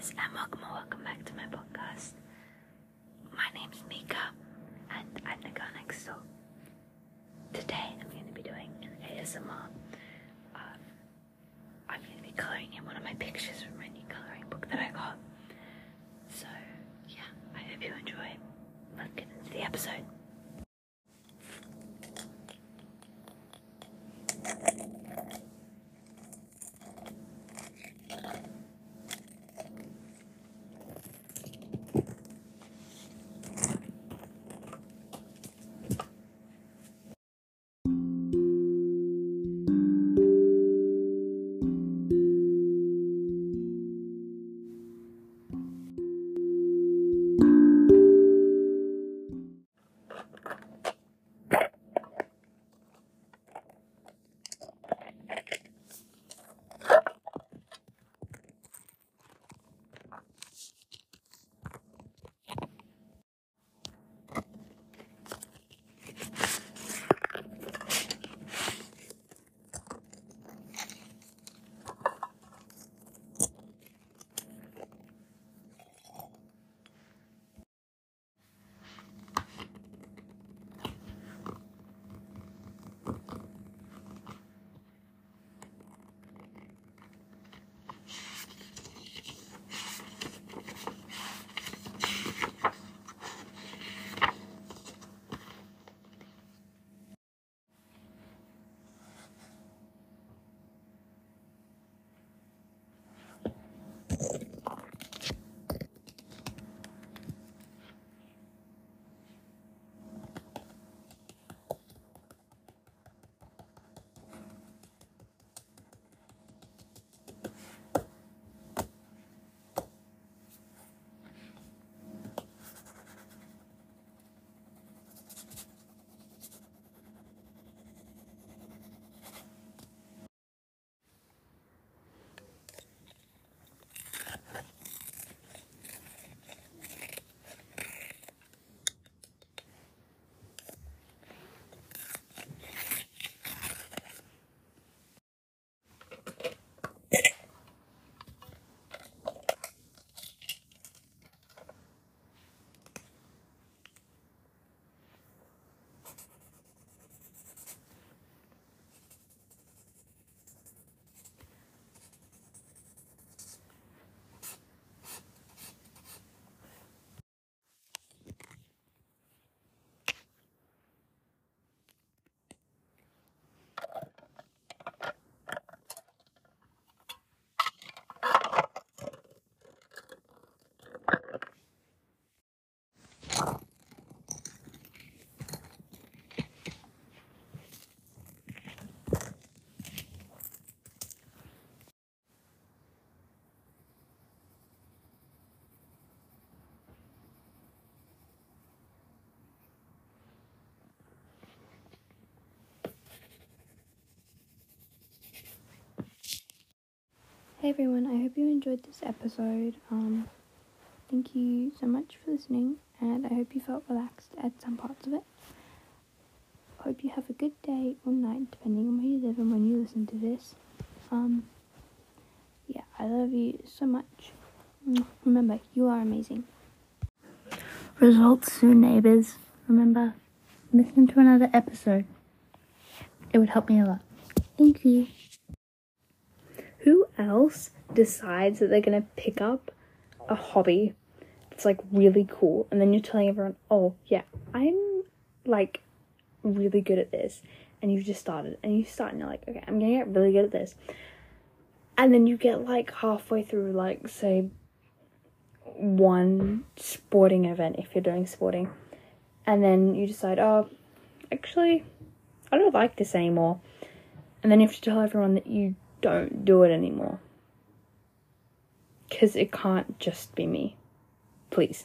guys, welcome or welcome back to my podcast. My name's Mika, and I'm the girl next door. Today, I'm going to be doing an ASMR. Hey everyone, I hope you enjoyed this episode. Um, thank you so much for listening, and I hope you felt relaxed at some parts of it. Hope you have a good day or night, depending on where you live and when you listen to this. Um, yeah, I love you so much. Remember, you are amazing. Results soon, neighbors. Remember, listen to another episode. It would help me a lot. Thank you else decides that they're gonna pick up a hobby that's like really cool and then you're telling everyone, oh yeah, I'm like really good at this and you've just started and you start and you're like, okay, I'm gonna get really good at this. And then you get like halfway through like say one sporting event if you're doing sporting and then you decide, oh actually I don't like this anymore. And then you have to tell everyone that you don't do it anymore. Because it can't just be me. Please.